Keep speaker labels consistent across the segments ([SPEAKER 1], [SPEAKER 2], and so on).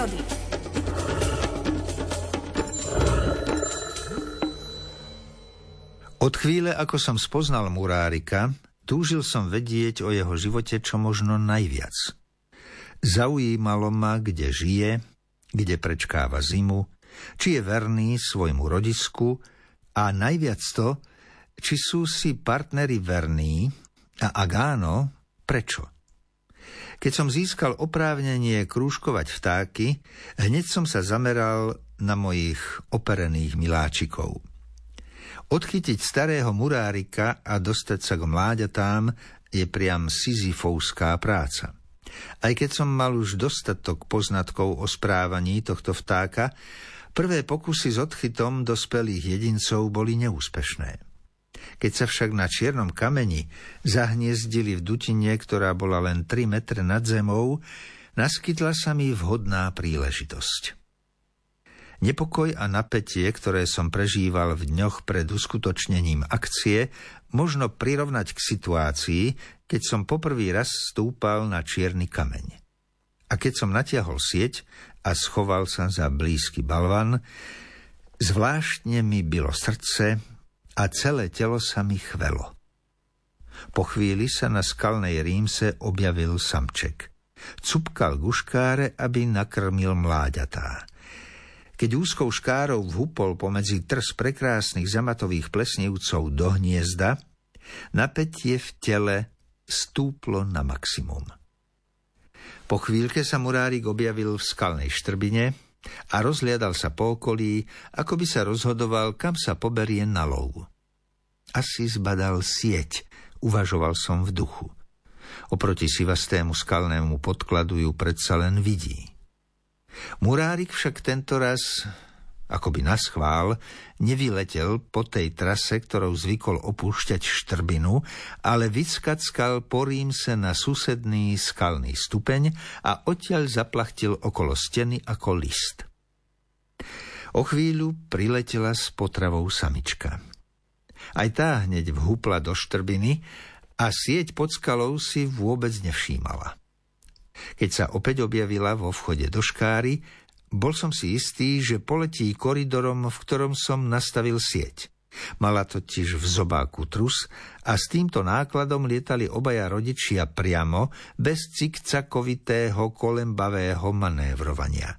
[SPEAKER 1] prírody.
[SPEAKER 2] Od chvíle, ako som spoznal Murárika, túžil som vedieť o jeho živote čo možno najviac. Zaujímalo ma, kde žije, kde prečkáva zimu, či je verný svojmu rodisku a najviac to, či sú si partneri verní a ak áno, prečo. Keď som získal oprávnenie krúžkovať vtáky, hneď som sa zameral na mojich operených miláčikov. Odchytiť starého murárika a dostať sa k mláďatám je priam sizifovská práca. Aj keď som mal už dostatok poznatkov o správaní tohto vtáka, prvé pokusy s odchytom dospelých jedincov boli neúspešné. Keď sa však na čiernom kameni zahniezdili v dutine, ktorá bola len 3 metre nad zemou, naskytla sa mi vhodná príležitosť. Nepokoj a napätie, ktoré som prežíval v dňoch pred uskutočnením akcie, možno prirovnať k situácii, keď som poprvý raz stúpal na čierny kameň. A keď som natiahol sieť a schoval sa za blízky balvan, zvláštne mi bylo srdce a celé telo sa mi chvelo. Po chvíli sa na skalnej rýmse objavil samček. Cupkal guškáre, aby nakrmil mláďatá. Keď úzkou škárou vhupol pomedzi trs prekrásnych zamatových plesnivcov do hniezda, napätie v tele stúplo na maximum. Po chvíľke sa murárik objavil v skalnej štrbine, a rozliadal sa po okolí, ako by sa rozhodoval, kam sa poberie na lov. Asi zbadal sieť, uvažoval som v duchu. Oproti sivastému skalnému podkladu ju predsa len vidí. Murárik však tento raz akoby na schvál, nevyletel po tej trase, ktorou zvykol opúšťať štrbinu, ale vyskackal po sa na susedný skalný stupeň a odtiaľ zaplachtil okolo steny ako list. O chvíľu priletela s potravou samička. Aj tá hneď vhúpla do štrbiny a sieť pod skalou si vôbec nevšímala. Keď sa opäť objavila vo vchode do škáry, bol som si istý, že poletí koridorom, v ktorom som nastavil sieť. Mala totiž v zobáku trus a s týmto nákladom lietali obaja rodičia priamo, bez cikcakovitého kolembavého manévrovania.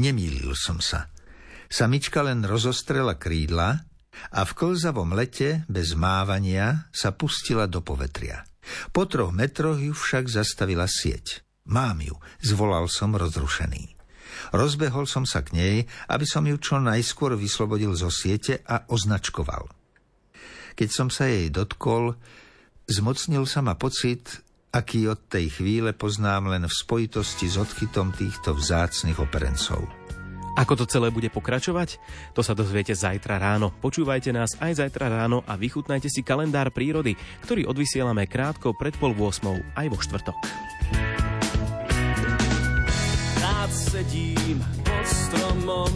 [SPEAKER 2] Nemýlil som sa. Samička len rozostrela krídla a v klzavom lete, bez mávania, sa pustila do povetria. Po troch metroch ju však zastavila sieť. Mám ju, zvolal som rozrušený. Rozbehol som sa k nej, aby som ju čo najskôr vyslobodil zo siete a označkoval. Keď som sa jej dotkol, zmocnil sa ma pocit, aký od tej chvíle poznám len v spojitosti s odchytom týchto vzácnych operencov.
[SPEAKER 3] Ako to celé bude pokračovať? To sa dozviete zajtra ráno. Počúvajte nás aj zajtra ráno a vychutnajte si kalendár prírody, ktorý odvysielame krátko pred pol 8 aj vo štvrtok
[SPEAKER 4] rád sedím pod stromom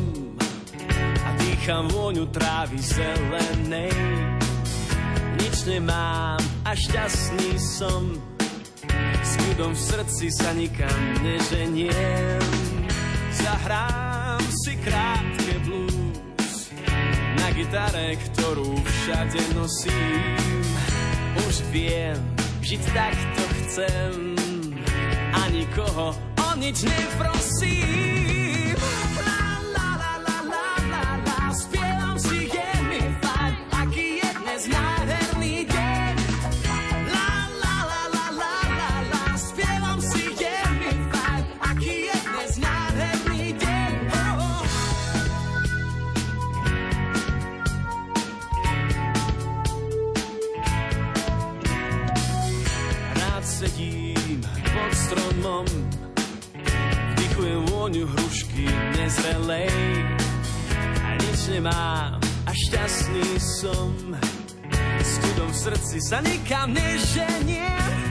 [SPEAKER 4] a dýcham vôňu trávy zelenej. Nič nemám a šťastný som, s ľudom v srdci sa nikam neženiem. Zahrám krátke blues na gitare, ktorú všade nosím. Už viem, žiť takto chcem a nikoho nič neprosím. Stromom Vdychujem vôňu hrušky nezrelej A nič nemám a šťastný som. S v srdci sa nikam neženiem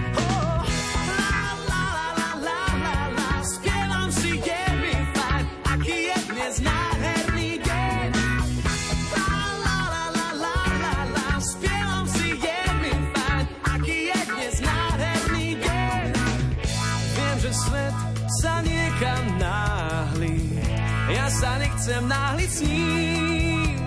[SPEAKER 4] sa nechcem náhliť s ním.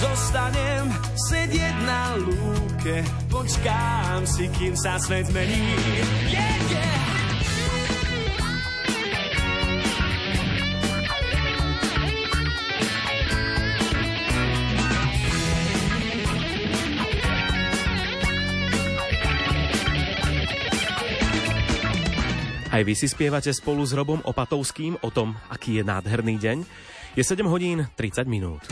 [SPEAKER 4] Zostanem sedieť na lúke, počkám si, kým sa svet zmení. Yeah, yeah.
[SPEAKER 3] Aj vy si spievate spolu s Robom Opatovským o tom, aký je nádherný deň. Je 7 hodín 30 minút.